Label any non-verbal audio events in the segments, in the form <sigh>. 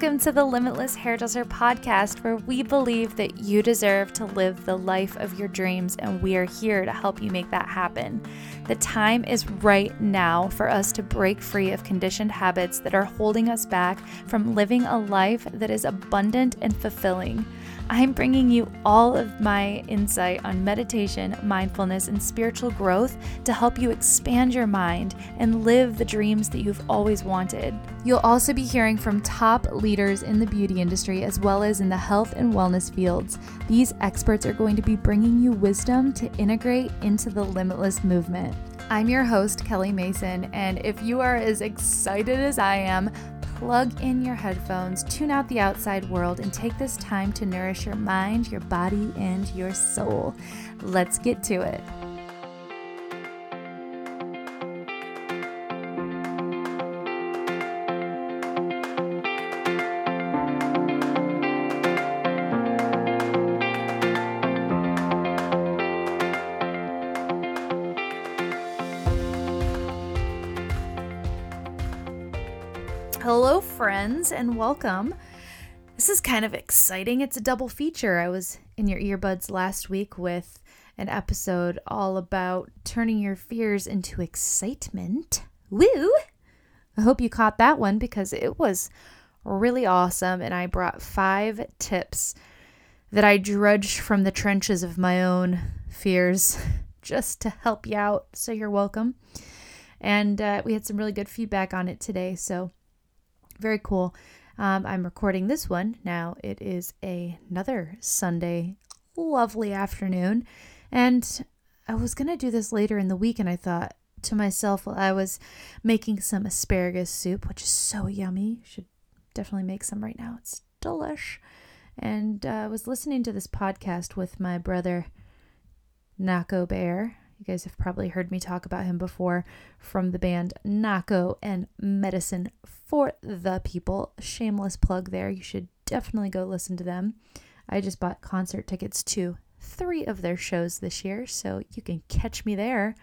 Welcome to the Limitless Hairdresser podcast, where we believe that you deserve to live the life of your dreams, and we are here to help you make that happen. The time is right now for us to break free of conditioned habits that are holding us back from living a life that is abundant and fulfilling. I'm bringing you all of my insight on meditation, mindfulness, and spiritual growth to help you expand your mind and live the dreams that you've always wanted. You'll also be hearing from top leaders in the beauty industry as well as in the health and wellness fields. These experts are going to be bringing you wisdom to integrate into the limitless movement. I'm your host, Kelly Mason, and if you are as excited as I am, plug in your headphones, tune out the outside world, and take this time to nourish your mind, your body, and your soul. Let's get to it. Hello, friends, and welcome. This is kind of exciting. It's a double feature. I was in your earbuds last week with an episode all about turning your fears into excitement. Woo! I hope you caught that one because it was really awesome, and I brought five tips that I drudged from the trenches of my own fears <laughs> just to help you out. So you're welcome. And uh, we had some really good feedback on it today. So very cool. Um, I'm recording this one now. It is a, another Sunday, lovely afternoon, and I was gonna do this later in the week, and I thought to myself while I was making some asparagus soup, which is so yummy. Should definitely make some right now. It's delish. And uh, I was listening to this podcast with my brother Nahko Bear. You guys have probably heard me talk about him before from the band Nahko and Medicine for the People. Shameless plug there. You should definitely go listen to them. I just bought concert tickets to three of their shows this year, so you can catch me there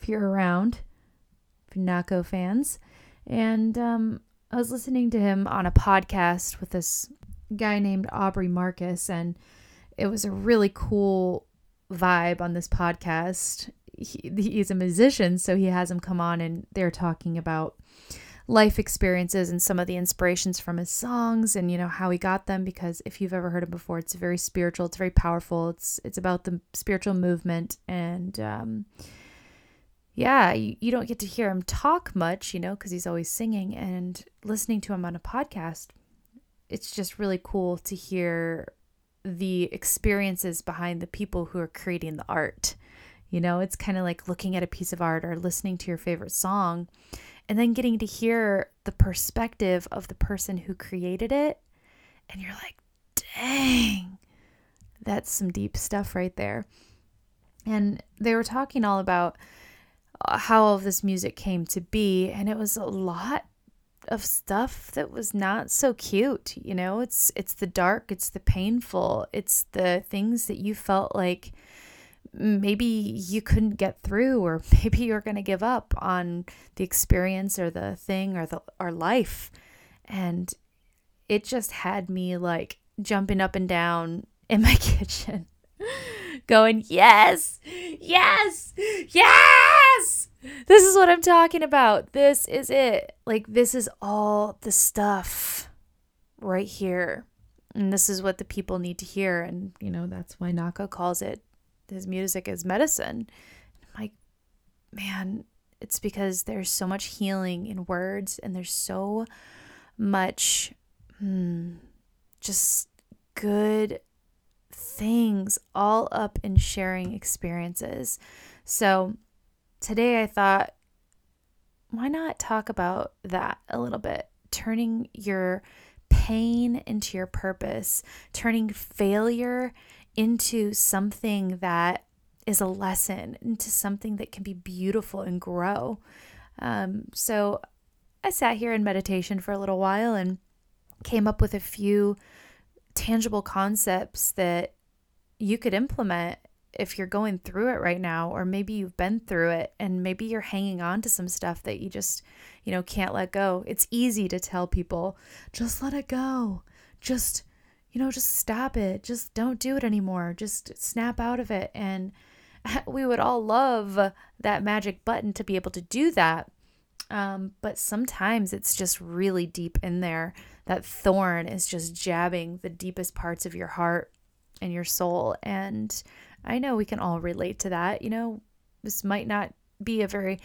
if you're around, if you're Nahko fans. And um, I was listening to him on a podcast with this guy named Aubrey Marcus, and it was a really cool vibe on this podcast. He, he's a musician, so he has him come on and they're talking about life experiences and some of the inspirations from his songs and you know how he got them because if you've ever heard him before it's very spiritual it's very powerful it's it's about the spiritual movement and um yeah you, you don't get to hear him talk much you know because he's always singing and listening to him on a podcast it's just really cool to hear the experiences behind the people who are creating the art. You know, it's kind of like looking at a piece of art or listening to your favorite song and then getting to hear the perspective of the person who created it. And you're like, dang, that's some deep stuff right there. And they were talking all about uh, how all of this music came to be. And it was a lot of stuff that was not so cute you know? It's it's the dark it's the painful it's the things that you felt like maybe you couldn't get through or <laughs> maybe you're going to give up on the experience or the thing or the or life. And it just had me like jumping up and down in my <laughs> kitchen going yes yes yes this is what I'm talking about. This is it. Like, this is all the stuff right here. And this is what the people need to hear. And, you know, that's why Nahko calls it his music is medicine. I'm like, man, it's because there's so much healing in words and there's so much hmm, just good things all up in sharing experiences. So, today I thought, why not talk about that a little bit? Turning your pain into your purpose, turning failure into something that is a lesson, into something that can be beautiful and grow. Um, so I sat here in meditation for a little while and came up with a few tangible concepts that you could implement if you're going through it right now, or maybe you've been through it and maybe you're hanging on to some stuff that you just, you know, can't let go. It's easy to tell people, just let it go. Just, you know, just stop it. Just don't do it anymore. Just snap out of it. And <laughs> we would all love that magic button to be able to do that. Um, but sometimes it's just really deep in there. That thorn is just jabbing the deepest parts of your heart and your soul. And I know we can all relate to that. You know, this might not be a very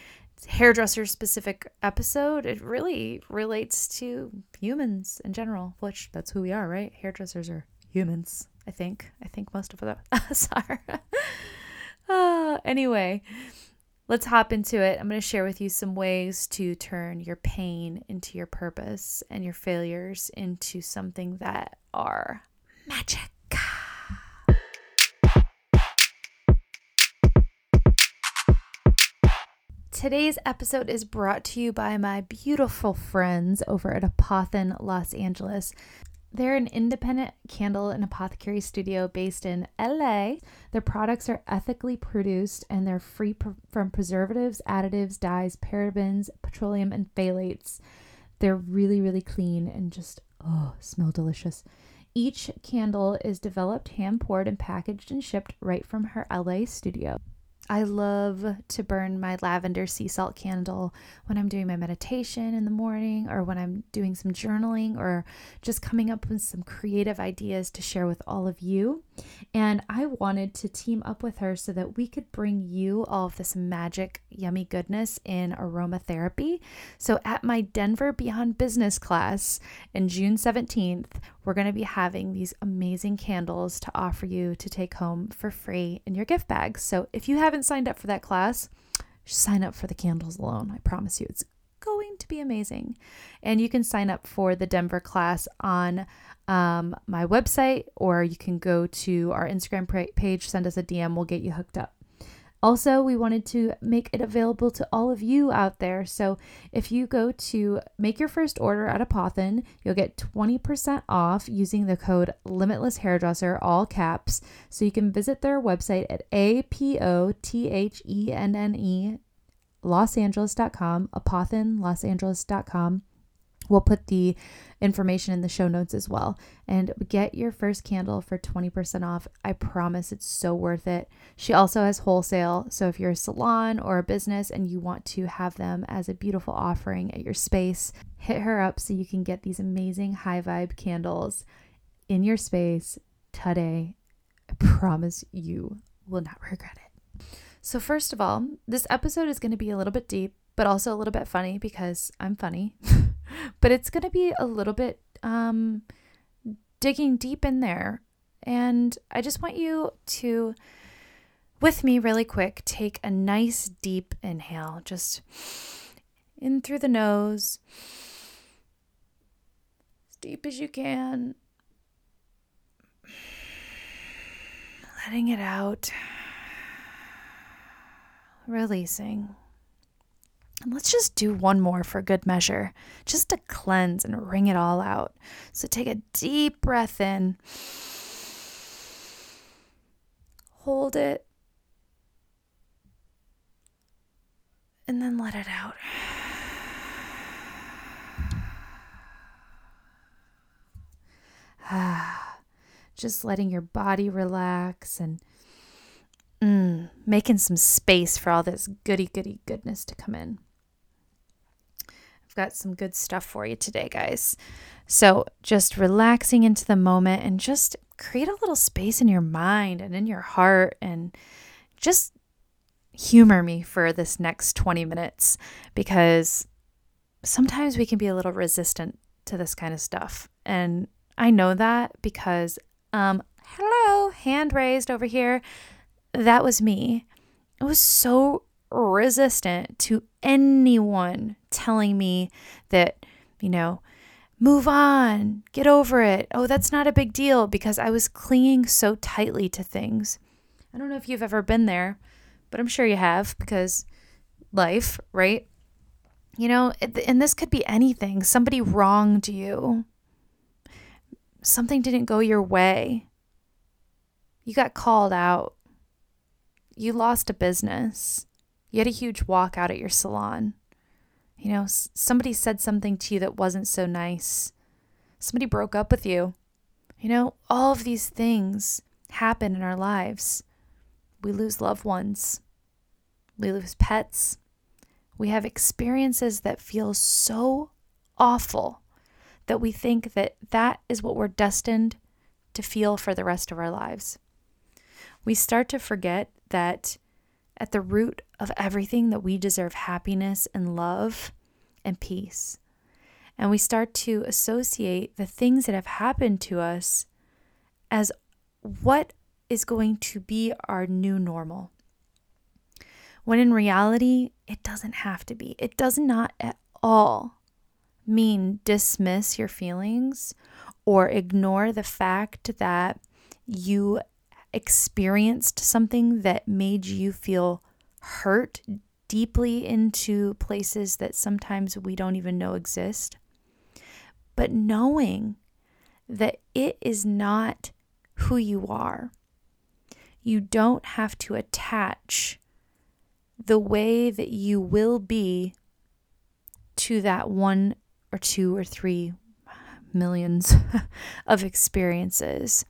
hairdresser specific episode. It really relates to humans in general, which that's who we are, right? Hairdressers are humans, I think. I think most of us <laughs> are. uh, anyway, let's hop into it. I'm going to share with you some ways to turn your pain into your purpose and your failures into something that are magic. Today's episode is brought to you by my beautiful friends over at Apothen Los Angeles. They're an independent candle and apothecary studio based in LA. Their products are ethically produced and they're free pr- from preservatives, additives, dyes, parabens, petroleum, and phthalates. They're really, really clean and just, oh, smell delicious. Each candle is developed, hand poured, and packaged and shipped right from her LA studio. I love to burn my lavender sea salt candle when I'm doing my meditation in the morning or when I'm doing some journaling or just coming up with some creative ideas to share with all of you. And I wanted to team up with her so that we could bring you all of this magic, yummy goodness in aromatherapy. So at my Denver Beyond Business class in June 17th, we're going to be having these amazing candles to offer you to take home for free in your gift bags. So if you haven't signed up for that class, sign up for the candles alone. I promise you, it's going to be amazing. And you can sign up for the Denver class on um, my website, or you can go to our Instagram page, send us a DM, we'll get you hooked up. Also, we wanted to make it available to all of you out there. So if you go to make your first order at Apothen, you'll get 20% off using the code Limitless Hairdresser, all caps. So you can visit their website at A P O T H E N N E losangeles.com, apothenlosangeles.com. We'll put the information in the show notes as well. And get your first candle for 20% off. I promise it's so worth it. She also has wholesale. So if you're a salon or a business and you want to have them as a beautiful offering at your space, hit her up so you can get these amazing high vibe candles in your space today. I promise you will not regret it. So, first of all, this episode is going to be a little bit deep, but also a little bit funny because I'm funny. <laughs> but it's going to be a little bit um, digging deep in there. And I just want you to, with me really quick, take a nice deep inhale, just in through the nose, as deep as you can. Letting it out, releasing. And let's just do one more for good measure, just to cleanse and wring it all out. So take a deep breath in, hold it, and then let it out. <sighs> just letting your body relax and mm, making some space for all this goody goody goodness to come in. Got some good stuff for you today, guys. So, just relaxing into the moment and just create a little space in your mind and in your heart and just humor me for this next 20 minutes because sometimes we can be a little resistant to this kind of stuff. And I know that because, um, hello, hand raised over here. That was me. It was so resistant to anyone telling me that, you know, move on, get over it. Oh, that's not a big deal because I was clinging so tightly to things. I don't know if you've ever been there, but I'm sure you have because life, right? You know, and this could be anything. Somebody wronged you, something didn't go your way, you got called out, you lost a business. You had a huge walkout at your salon. You know, somebody said something to you that wasn't so nice. Somebody broke up with you. You know, all of these things happen in our lives. We lose loved ones, we lose pets. We have experiences that feel so awful that we think that that is what we're destined to feel for the rest of our lives. We start to forget that at the root of everything that we deserve happiness and love and peace. And we start to associate the things that have happened to us as what is going to be our new normal. When in reality, it doesn't have to be. It does not at all mean dismiss your feelings or ignore the fact that you experienced something that made you feel hurt deeply into places that sometimes we don't even know exist. But knowing that it is not who you are, you don't have to attach the way that you will be to that one or two or three millions <laughs> of experiences.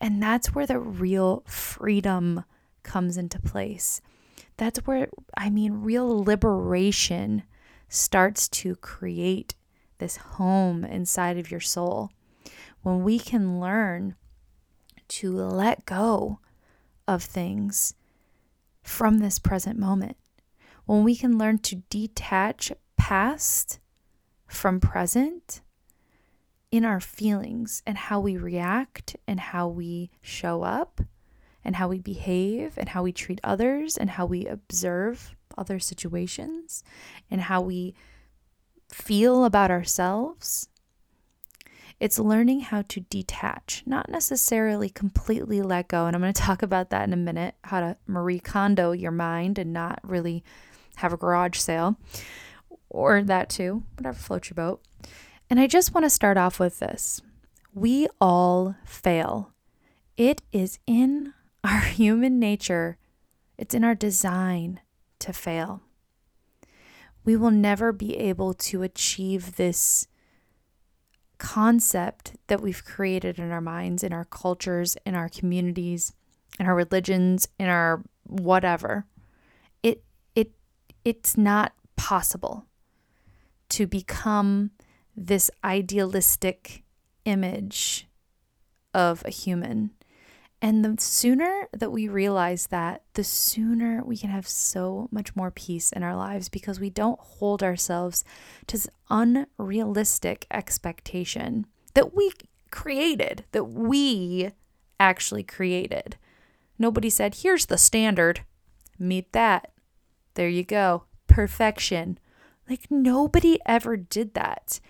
And that's where the real freedom comes into place. That's where, I mean, real liberation starts to create this home inside of your soul. When we can learn to let go of things from this present moment, when we can learn to detach past from present in our feelings and how we react and how we show up and how we behave and how we treat others and how we observe other situations and how we feel about ourselves. It's learning how to detach, not necessarily completely let go. And I'm going <laughs> to talk about that in a minute how to Marie Kondo your mind and not really have a garage sale or that too, whatever floats your boat. And I just want to start off with this we all fail. It is in <laughs> our human nature, it's in our design to fail. We will never be able to achieve this concept that we've created in our minds, in our cultures, in our communities, in our religions, in our whatever. It it it's not possible to become this idealistic image of a human. And the sooner that we realize that, the sooner we can have so much more peace in our lives because we don't hold ourselves to this unrealistic expectation that we created, that we actually created. Nobody said, here's the standard, meet that. There you go. Perfection. Like nobody ever did that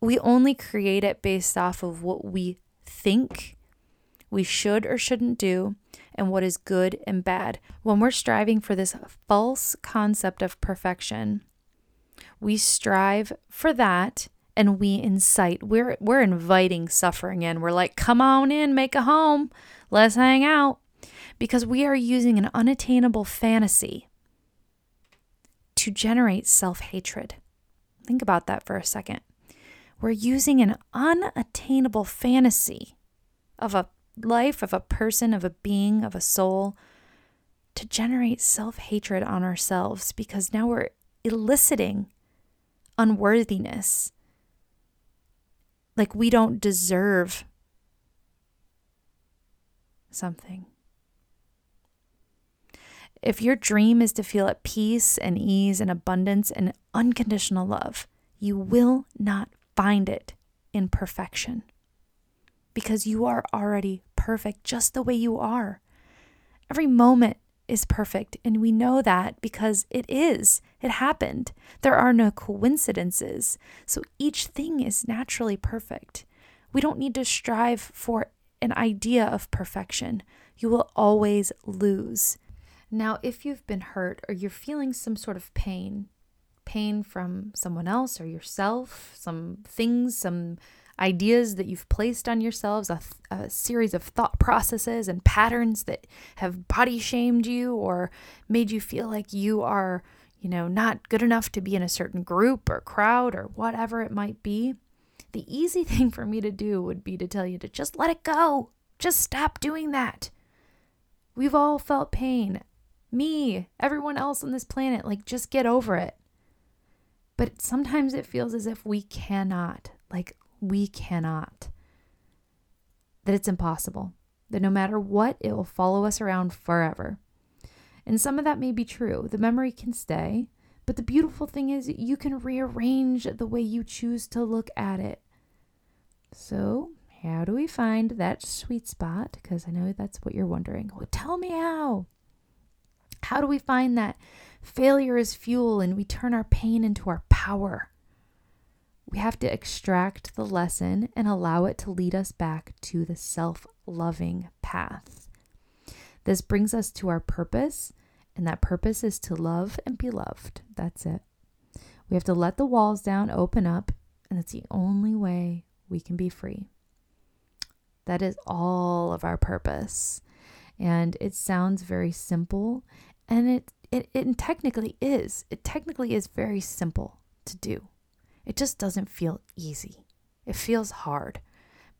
we only create it based off of what we think we should or shouldn't do and what is good and bad. When we're striving for this false concept of perfection, we strive for that and we incite we're we're inviting suffering in. We're like, "Come on in, make a home. Let's hang out." Because we are using an unattainable fantasy to generate self-hatred. Think about that for a second. We're using an unattainable fantasy of a life, of a person, of a being, of a soul to generate self hatred on ourselves because now we're eliciting unworthiness. Like we don't deserve something. If your dream is to feel at peace and ease and abundance and unconditional love, you will not find it in perfection because you are already perfect just the way you are. Every moment is perfect, and we know that because it is. It happened. There are no coincidences. So each thing is naturally perfect. We don't need to strive for an idea of perfection. You will always lose. Now, if you've been hurt or you're feeling some sort of pain, pain from someone else or yourself, some things, some ideas that you've placed on yourselves, a, th- a, series of thought processes and patterns that have body shamed you or made you feel like you are, you know, not good enough to be in a certain group or crowd or whatever it might be. The easy <laughs> thing for me to do would be to tell you to just let it go. Just stop doing that. We've all felt pain. Me, everyone else on this planet, like just get over it. But sometimes it feels as if we cannot, like we cannot. That it's impossible. That no matter what, it will follow us around forever. And some of that may be true. The memory can stay. But the beautiful thing is, you can rearrange the way you choose to look at it. So, how do we find that sweet spot? Because I know that's what you're wondering. Well, tell me how. How do we find that failure is fuel and we turn our pain into our power? We have to extract the lesson and allow it to lead us back to the self loving path. This brings us to our purpose, and that purpose is to love and be loved. That's it. We have to let the walls down, open up, and it's the only way we can be free. That is all of our purpose. And it sounds very simple, and it, it, it technically is. It technically is very simple to do. It just doesn't feel easy. It feels hard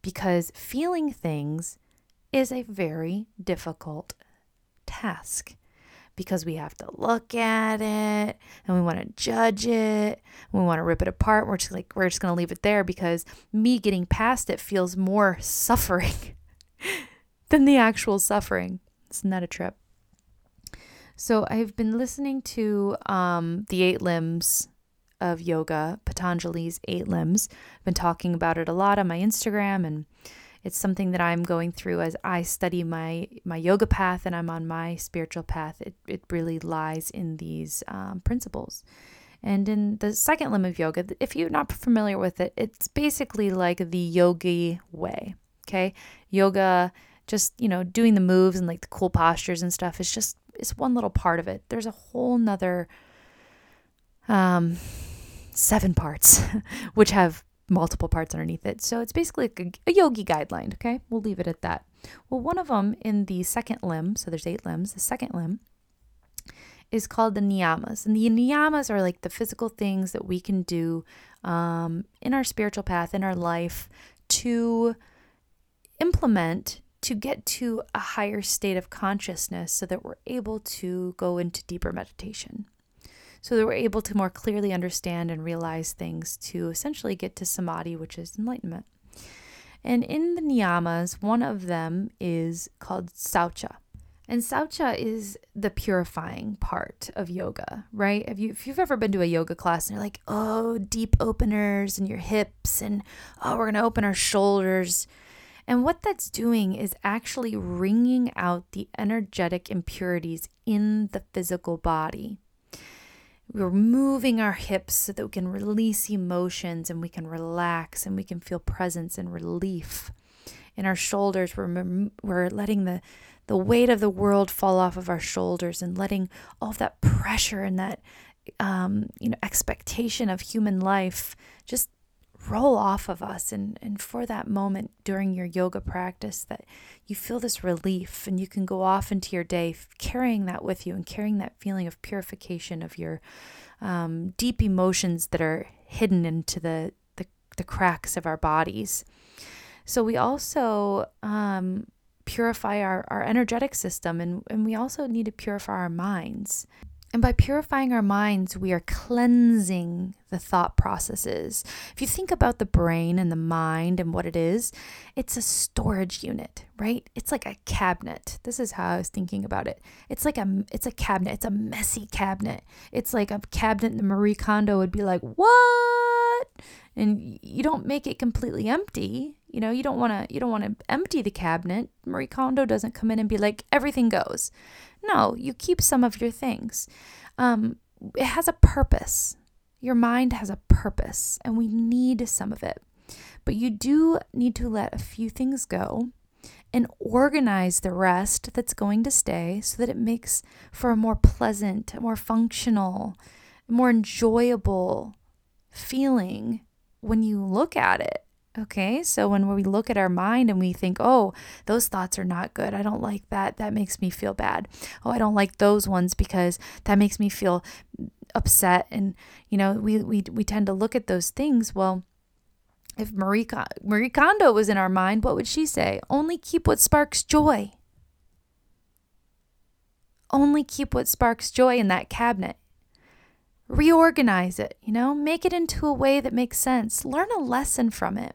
because feeling things is a very difficult task because we have to look at it and we want to judge it we want to rip it apart we're just like we're just going to leave it there because me getting past it feels more <laughs> suffering than the actual suffering isn't that a trip so i've been listening to um, the eight limbs of yoga patanjali's eight limbs i've been talking about it a lot on my instagram and it's something that I'm going through as I study my my yoga path and I'm on my spiritual path. It it really lies in these um, principles. And in the second limb of yoga, if you're not familiar with it, it's basically like the yogi way. Okay, yoga, just you know, doing the moves and like the cool postures and stuff is just it's one little part of it. There's a whole nother um, seven parts, <laughs> which have multiple parts underneath it. So it's basically a, a, yogi guideline, okay? We'll leave it at that. Well, one of them in the second limb, so there's eight limbs, the second limb is called the niyamas. And the niyamas are like the physical things that we can do um, in our spiritual path, in our life, to implement to get to a higher state of consciousness so that we're able to go into deeper meditation so that we're able to more clearly understand and realize things to essentially get to samadhi, which is enlightenment. And in the niyamas, one of them is called saucha. And saucha is the purifying part of yoga, right? If, you, if you've ever been to a yoga class and you're like, oh, deep openers in your hips, and oh, we're going to open our shoulders. And what that's doing is actually wringing out the energetic impurities in the physical body. We're moving our hips so that we can release emotions and we can relax and we can feel presence and relief. In our shoulders, we're, we're letting the, the weight of the world fall off of our shoulders and letting all of that pressure and that um, you know expectation of human life just roll off of us and and for that moment during your yoga practice that you feel this relief and you can go off into your day carrying that with you and carrying that feeling of purification of your um, deep emotions that are hidden into the, the, the cracks of our bodies. So we also um, purify our, our energetic system and, and we also need to purify our minds and by purifying our minds, we are cleansing the thought processes. If you think about the brain and the mind and what it is, it's a storage unit, right? It's like a cabinet. This is how I was thinking about it. It's like a it's a cabinet. It's a messy cabinet. It's like a cabinet that Marie Kondo would be like, "What?" And you don't make it completely empty. You know, you don't want to you don't want to empty the cabinet. Marie Kondo doesn't come in and be like, "Everything goes." No, you keep some of your things. Um, it has a purpose. Your mind has a purpose, and we need some of it. But you do need to let a few things go and organize the rest that's going to stay so that it makes for a more pleasant, more functional, more enjoyable feeling when you look at it Okay, so when we look at our mind and we think, oh, those thoughts are not good, I don't like that, that makes me feel bad. Oh, I don't like those ones because that makes me feel upset. And, you know, we, we, we tend to look at those things. Well, if Marie, Marie Kondo was in our mind, what would she say? Only keep what sparks joy. Only keep what sparks joy in that cabinet reorganize it, you know, make it into a way that makes sense, learn a lesson from it.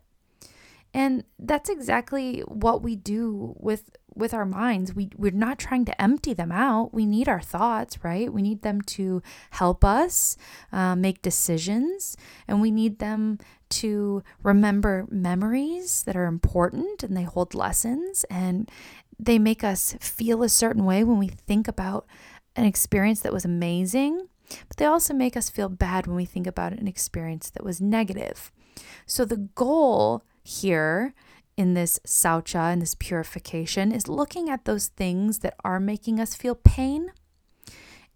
And that's exactly what we do with with our minds. We we're not trying to empty them out. We need our thoughts, right? We need them to help us uh, make decisions, and we need them to remember memories that are important and they hold lessons and they make us feel a certain way when we think about an experience that was amazing but they also make us feel bad when we think about an experience that was negative. So the goal here in this saucha, in this purification, is looking at those things that are making us feel pain.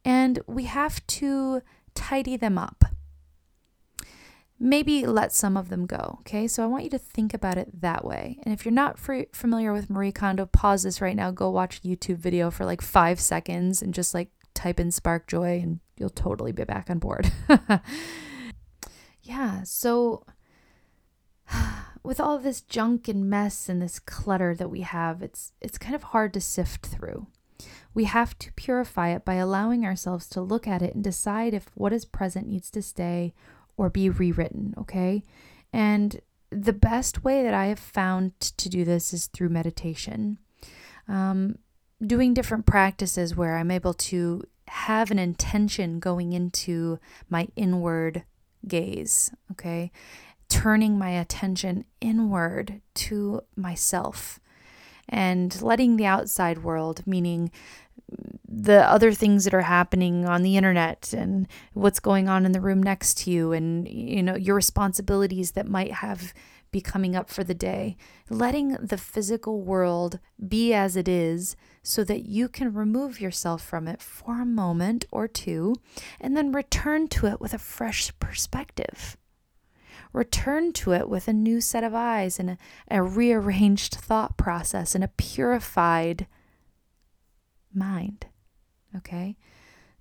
And we have to tidy them up. Maybe let some of them go. Okay. So I want you to think about it that way. And if you're not familiar with Marie Kondo, pause this right now. Go watch a YouTube video for like five seconds and just like type in spark joy and you'll totally be back on board. <laughs> yeah, so <sighs> with all this junk and mess and this clutter that we have, it's it's kind of hard to sift through. We have to purify it by allowing ourselves to look at it and decide if what is present needs to stay or be rewritten, okay? And the best way that I have found to do this is through meditation. Um, doing different practices where I'm able to have an intention going into my inward gaze, okay? Turning my attention inward to myself and letting the outside world, meaning the other things that are happening on the internet and what's going on in the room next to you and you know your responsibilities that might have be coming up for the day, letting the physical world be as it is so that you can remove yourself from it for a moment or two and then return to it with a fresh perspective. Return to it with a new set of eyes and a, a rearranged thought process and a purified mind. Okay?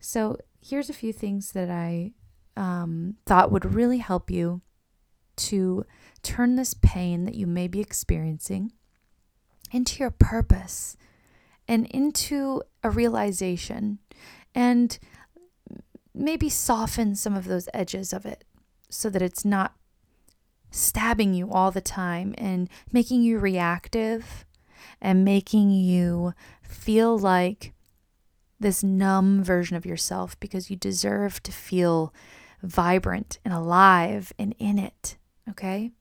So, here's a few things that I um, thought would really help you to turn this pain that you may be experiencing into your purpose and into a realization and maybe soften some of those edges of it so that it's not stabbing you all the time and making you reactive and making you feel like this numb version of yourself because you deserve to feel vibrant and alive and in it. Okay?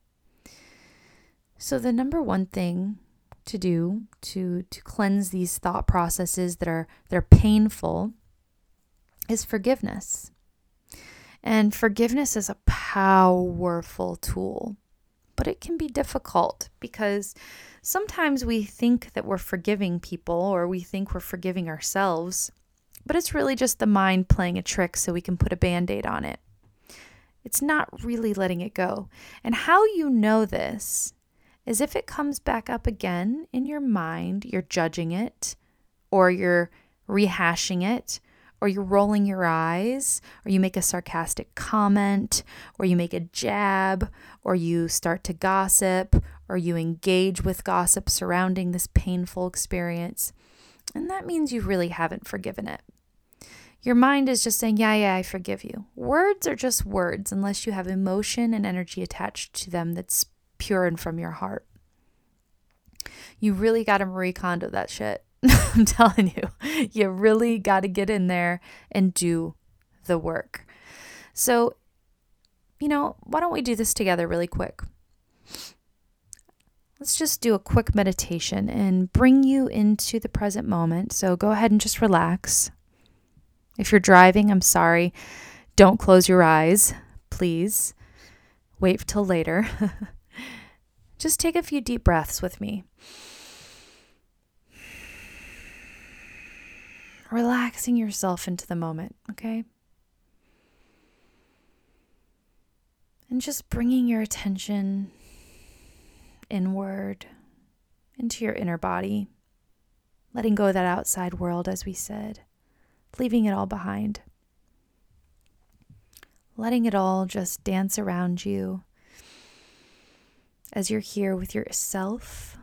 So the number one thing to do to to cleanse these thought processes that are that are painful is forgiveness. And forgiveness is a powerful tool, but it can be difficult because sometimes we think that we're forgiving people or we think we're forgiving ourselves, but it's really just the mind playing a trick so we can put a band aid on it. It's not really letting it go. And how you know this is if it comes back up again in your mind, you're judging it, or you're rehashing it, or you're rolling your eyes, or you make a sarcastic comment, or you make a jab, or you start to gossip, or you engage with gossip surrounding this painful experience. And that means you really haven't forgiven it. Your mind is just saying, Yeah, yeah, I forgive you. Words are just words unless you have emotion and energy attached to them that's pure and from your heart. You really got to Marie Kondo that shit. <laughs> I'm telling you, you really got to get in there and do the work. So, you know, why don't we do this together really quick? Let's just do a quick meditation and bring you into the present moment. So go ahead and just relax. If you're driving, I'm sorry. Don't close your eyes, please. Wait till later. <laughs> just take a few deep breaths with me. Relaxing yourself into the moment, okay? And just bringing your attention inward into your inner body, letting go of that outside world, as we said, leaving it all behind. Letting it all just dance around you as you're here with yourself.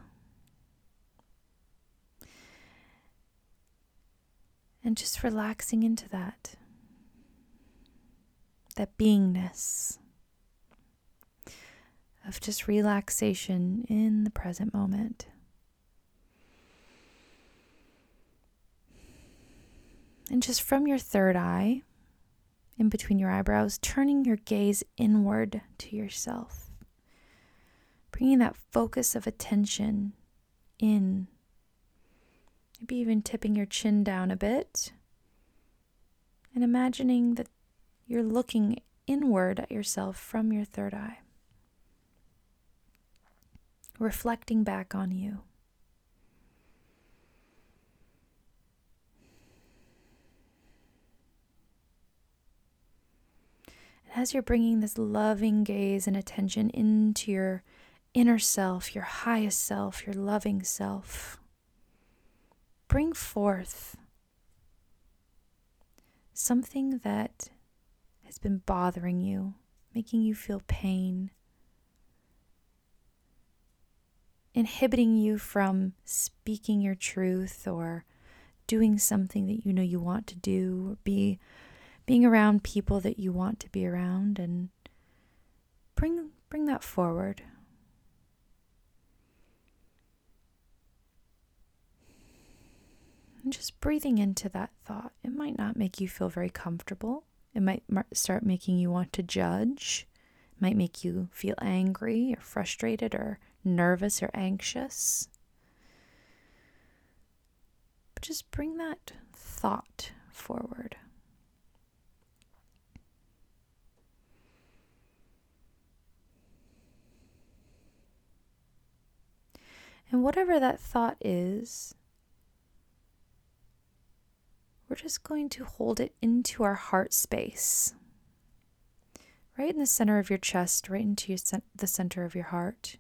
And just relaxing into that, that beingness of just relaxation in the present moment. And just from your third eye, in between your eyebrows, turning your gaze inward to yourself, bringing that focus of attention in. Maybe even tipping your chin down a bit and imagining that you're looking inward at yourself from your third eye reflecting back on you. As you're bringing this loving gaze and attention into your inner self, your highest self, your loving self, bring forth something that has been bothering you, making you feel pain inhibiting you from speaking your truth or doing something that you know you want to do be being around people that you want to be around and bring bring that forward and just breathing into that thought it might not make you feel very comfortable it might start making you want to judge it might make you feel angry or frustrated or nervous or anxious. But just bring that thought forward. And whatever that thought is, we're just going to hold it into our heart space, right in the center of your chest, right into your, the center of your heart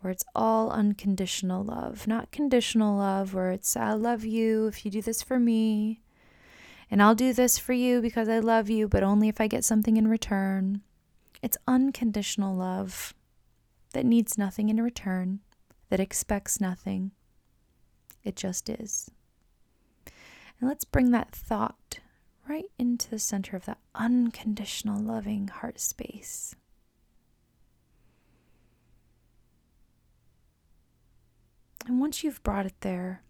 where it's all unconditional love, not conditional love, where it's, I love you if you do this for me, and I'll do this for you because I love you, but only if I get something in return. It's unconditional love that needs nothing in return, that expects nothing. It just is. And let's bring that thought right into the center of that unconditional loving heart space. And once you've brought it there,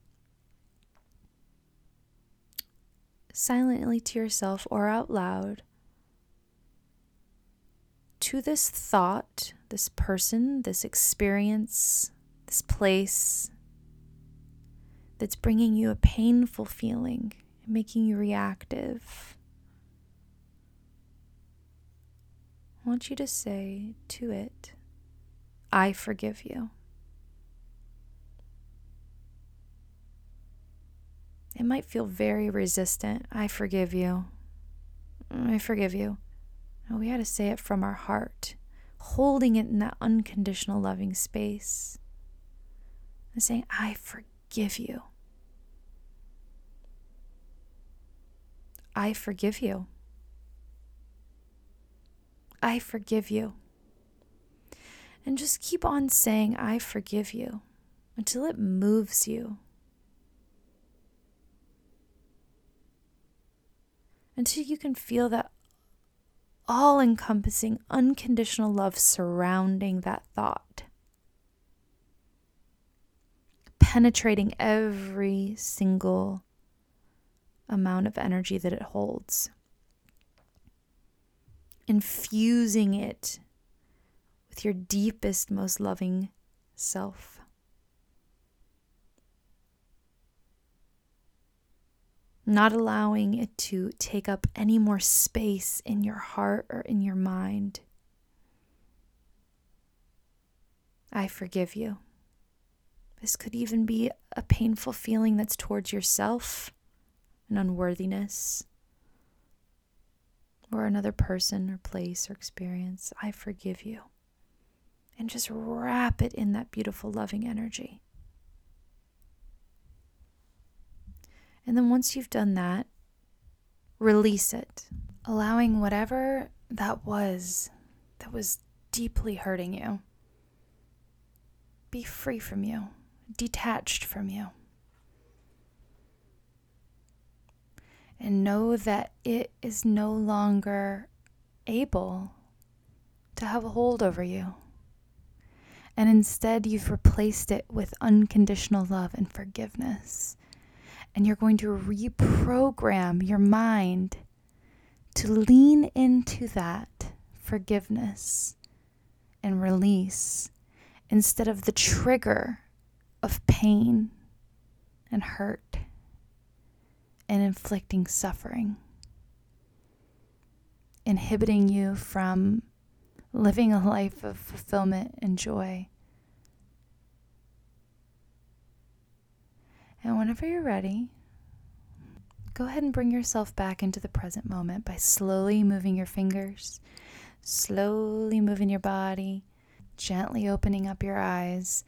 silently to yourself or out loud, to this thought, this person, this experience, this place that's bringing you a painful feeling, making you reactive. I want you to say to it, I forgive you. It might feel very resistant. I forgive you. I forgive you. We got to say it from our heart, holding it in that unconditional loving space and saying, I forgive you. I forgive you. I forgive you. And just keep on saying, I forgive you until it moves you until you can feel that all encompassing, unconditional love surrounding that thought, penetrating every single amount of energy that it holds, infusing it with your deepest, most loving self. not allowing it to take up any more space in your heart or in your mind. I forgive you. This could even be a painful feeling that's towards yourself, an unworthiness, or another person or place or experience. I forgive you. and just wrap it in that beautiful, loving energy. And then once you've done that, release it, allowing whatever that was that was deeply hurting you be free from you, detached from you. And know that it is no longer able to have a hold over you. And instead, you've replaced it with unconditional love and forgiveness. And you're going to reprogram your mind to lean into that forgiveness and release instead of the trigger of pain and hurt and inflicting suffering, inhibiting you from living a life of fulfillment and joy. And whenever you're ready, go ahead and bring yourself back into the present moment by slowly moving your fingers, slowly moving your body, gently opening up your eyes,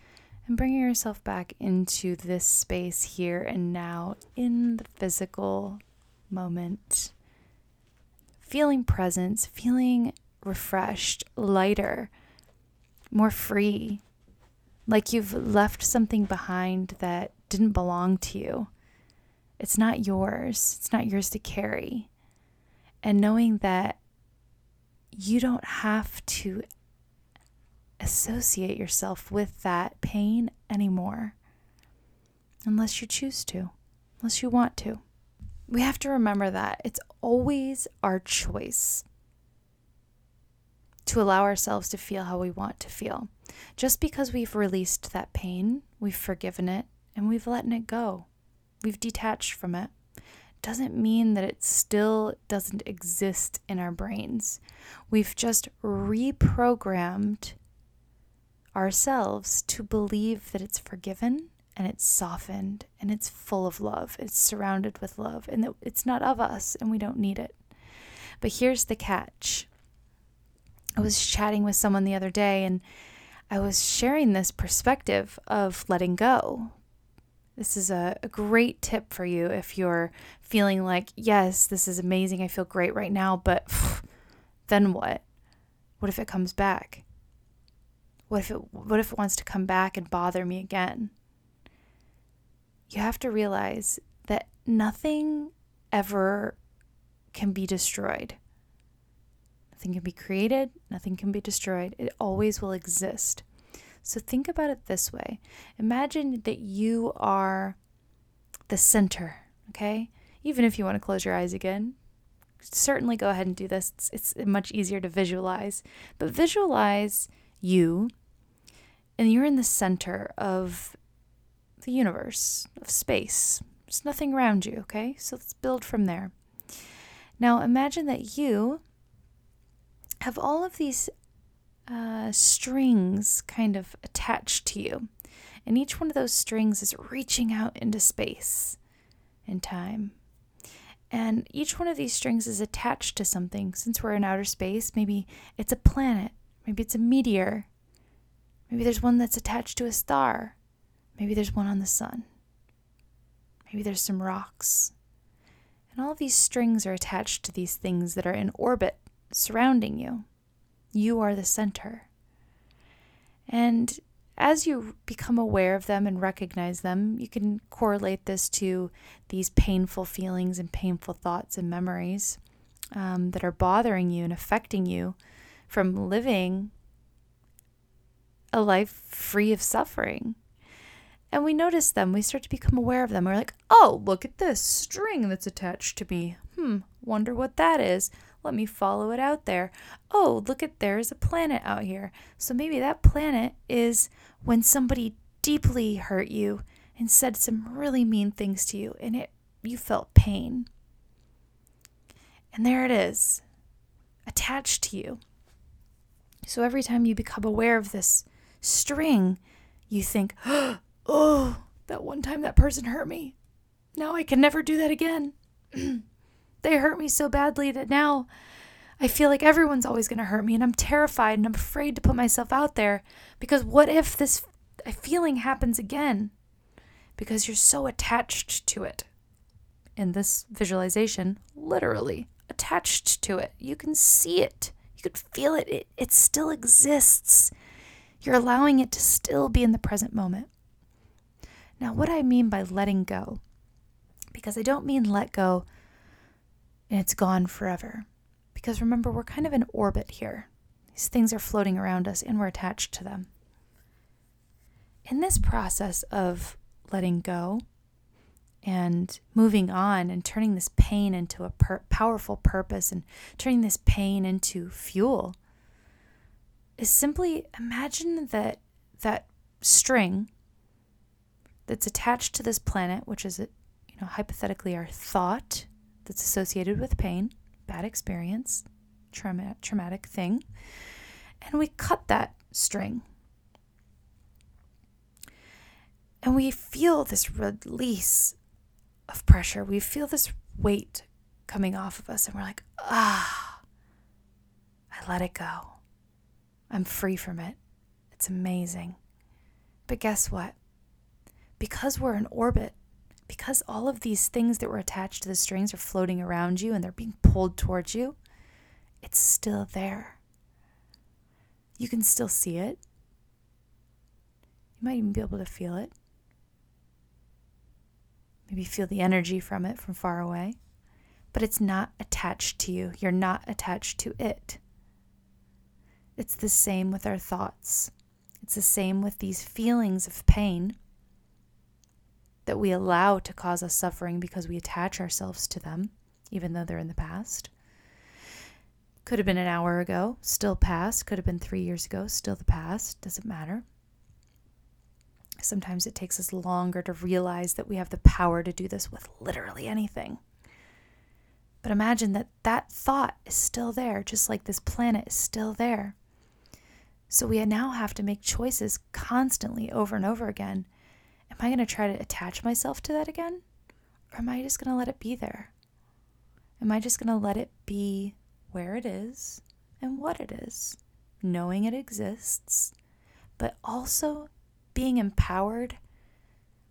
and bringing yourself back into this space here and now in the physical moment. Feeling presence, feeling refreshed, lighter, more free, like you've left something behind that didn't belong to you. It's not yours, it's not yours to carry. And knowing that you don't have to associate yourself with that pain anymore unless you choose to, unless you want to. We have to remember that it's always our choice to allow ourselves to feel how we want to feel. Just because we've released that pain, we've forgiven it, and we've let it go, we've detached from it, doesn't mean that it still doesn't exist in our brains. We've just reprogrammed ourselves to believe that it's forgiven and it's softened and it's full of love, it's surrounded with love, and that it's not of us and we don't need it. But here's the catch I was chatting with someone the other day and I was sharing this perspective of letting go. This is a, a, great tip for you if you're feeling like, yes, this is amazing. I feel great right now, but phew, <sighs> then what? What if it comes back? What if it what if it wants to come back and bother me again? You have to realize that nothing ever can be destroyed. Nothing can be created, nothing can be destroyed. It always will exist. So think about it this way Imagine that you are the center, okay? Even if you want to close your eyes again, certainly go ahead and do this. It's, it's much easier to visualize. But visualize you, and you're in the center of the universe, of space. There's nothing around you, okay? So let's build from there. Now imagine that you have all of these uh, strings kind of attached to you. And each one of those strings is reaching out into space and time. And each one of these strings is attached to something. Since we're in outer space, maybe it's a planet, maybe it's a meteor, maybe there's one that's attached to a star, maybe there's one on the sun, maybe there's some rocks. And all of these strings are attached to these things that are in orbit surrounding you. You are the center. And as you become aware of them and recognize them, you can correlate this to these painful feelings and painful thoughts and memories um, that are bothering you and affecting you from living a life free of suffering. And we notice them, we start to become aware of them. We're like, oh, look at this string that's attached to me. Hmm, wonder what that is. Let me follow it out there. Oh, look at there's a planet out here. So maybe that planet is when somebody deeply hurt you and said some really mean things to you and it you felt pain. And there it is, attached to you. So every time you become aware of this string, you think, <gasps> oh, that one time that person hurt me. Now I can never do that again. <clears throat> they hurt me so badly that now I feel like everyone's always going to hurt me and I'm terrified and I'm afraid to put myself out there because what if this feeling happens again? Because you're so attached to it. In this visualization, literally attached to it. You can see it. You can feel it. It, it still exists. You're allowing it to still be in the present moment. Now, what I mean by letting go, because I don't mean let go and it's gone forever. Because remember, we're kind of in orbit here. These things are floating around us and we're attached to them. In this process of letting go and moving on and turning this pain into a per- powerful purpose and turning this pain into fuel is simply imagine that that string that's attached to this planet, which is, you know, hypothetically our thought that's associated with pain, bad experience, trauma, traumatic thing, and we cut that string. And we feel this release of pressure. We feel this weight coming off of us, and we're like, ah, I let it go. I'm free from it. It's amazing. But guess what? because we're in orbit, because all of these things that were attached to the strings are floating around you and they're being pulled towards you, it's still there. You can still see it. You might even be able to feel it. Maybe feel the energy from it from far away. But it's not attached to you. You're not attached to it. It's the same with our thoughts. It's the same with these feelings of pain that we allow to cause us suffering because we attach ourselves to them, even though they're in the past. Could have been an hour ago, still past. Could have been three years ago, still the past. Doesn't matter. Sometimes it takes us longer to realize that we have the power to do this with literally anything. But imagine that that thought is still there, just like this planet is still there. So we now have to make choices constantly over and over again am I going to try to attach myself to that again? Or am I just going to let it be there? Am I just going to let it be where it is and what it is, knowing it exists, but also being empowered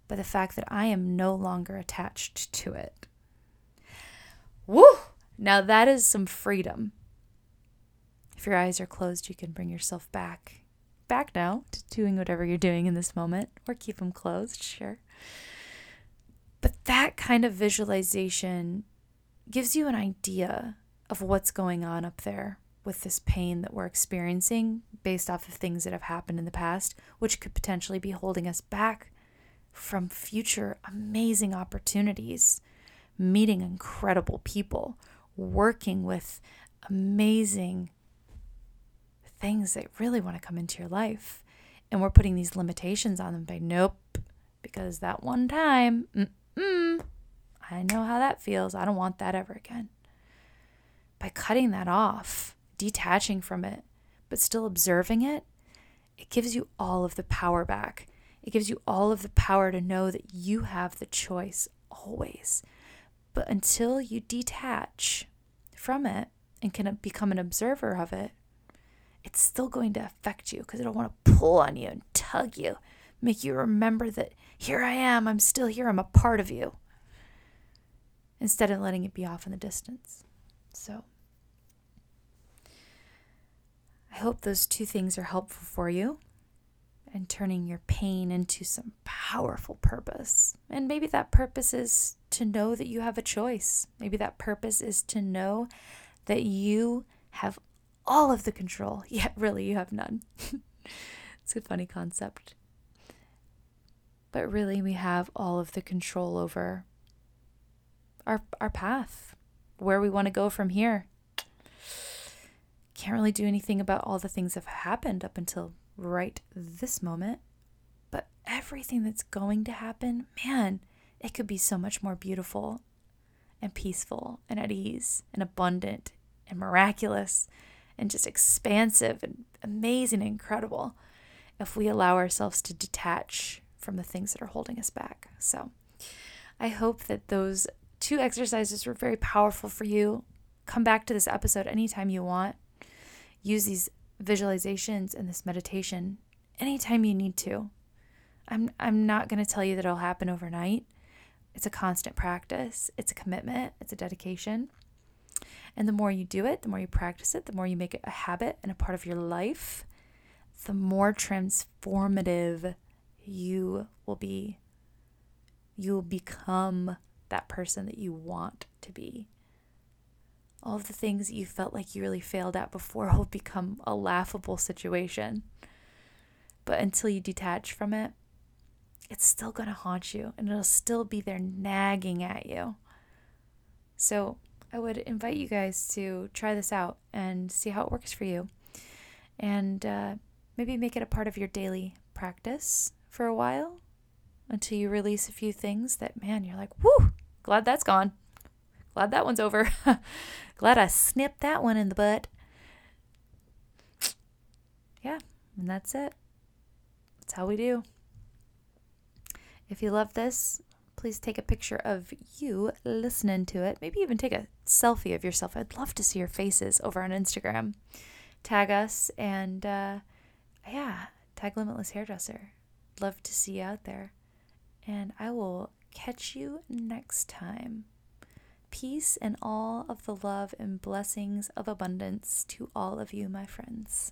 by the fact that I am no longer attached to it? Woo! Now that is some freedom. If your eyes are closed, you can bring yourself back back now to doing whatever you're doing in this moment, or keep them closed, sure. But that kind of visualization gives you an idea of what's going on up there with this pain that we're experiencing based off of things that have happened in the past, which could potentially be holding us back from future amazing opportunities, meeting incredible people, working with amazing things that really want to come into your life. And we're putting these limitations on them by nope, because that one time, I know how that feels. I don't want that ever again. By cutting that off, detaching from it, but still observing it, it gives you all of the power back. It gives you all of the power to know that you have the choice always. But until you detach from it and can become an observer of it, it's still going to affect you because it'll want to pull on you and tug you, make you remember that here I am, I'm still here, I'm a part of you, instead of letting it be off in the distance. So, I hope those two things are helpful for you and turning your pain into some powerful purpose. And maybe that purpose is to know that you have a choice. Maybe that purpose is to know that you have all of the control, <laughs> yet really you have none. <laughs> it's a funny concept. But really, we have all of the control over our, our path, where we want to go from here. Can't really do anything about all the things that have happened up until right this moment. But everything that's going to happen, man, it could be so much more beautiful and peaceful and at ease and abundant and miraculous and just expansive and amazing and incredible if we allow ourselves to detach from the things that are holding us back. So I hope that those two exercises were very powerful for you. come back to this episode anytime you want. Use these visualizations and this meditation anytime you need to. I'm I'm not going to tell you that it'll happen overnight. It's a constant practice, it's a commitment, it's a dedication. And the more you do it, the more you practice it, the more you make it a habit and a part of your life, the more transformative you will be. You will become that person that you want to be. All of the things that you felt like you really failed at before <laughs> will become a laughable situation. But until you detach from it, it's still going to haunt you and it'll still be there nagging at you. So, I would invite you guys to try this out and see how it works for you. And uh, maybe make it a part of your daily practice for a while until you release a few things that, man, you're like, whoo, glad that's gone. Glad that one's over. <laughs> glad I snipped that one in the butt. Yeah, and that's it. That's how we do. If you love this, please take a picture of you listening to it. Maybe even take a selfie of yourself. I'd love to see your faces over on Instagram. Tag us and uh, yeah, tag Limitless Hairdresser. Love to see you out there. And I will catch you next time. Peace and all of the love and blessings of abundance to all of you, my friends.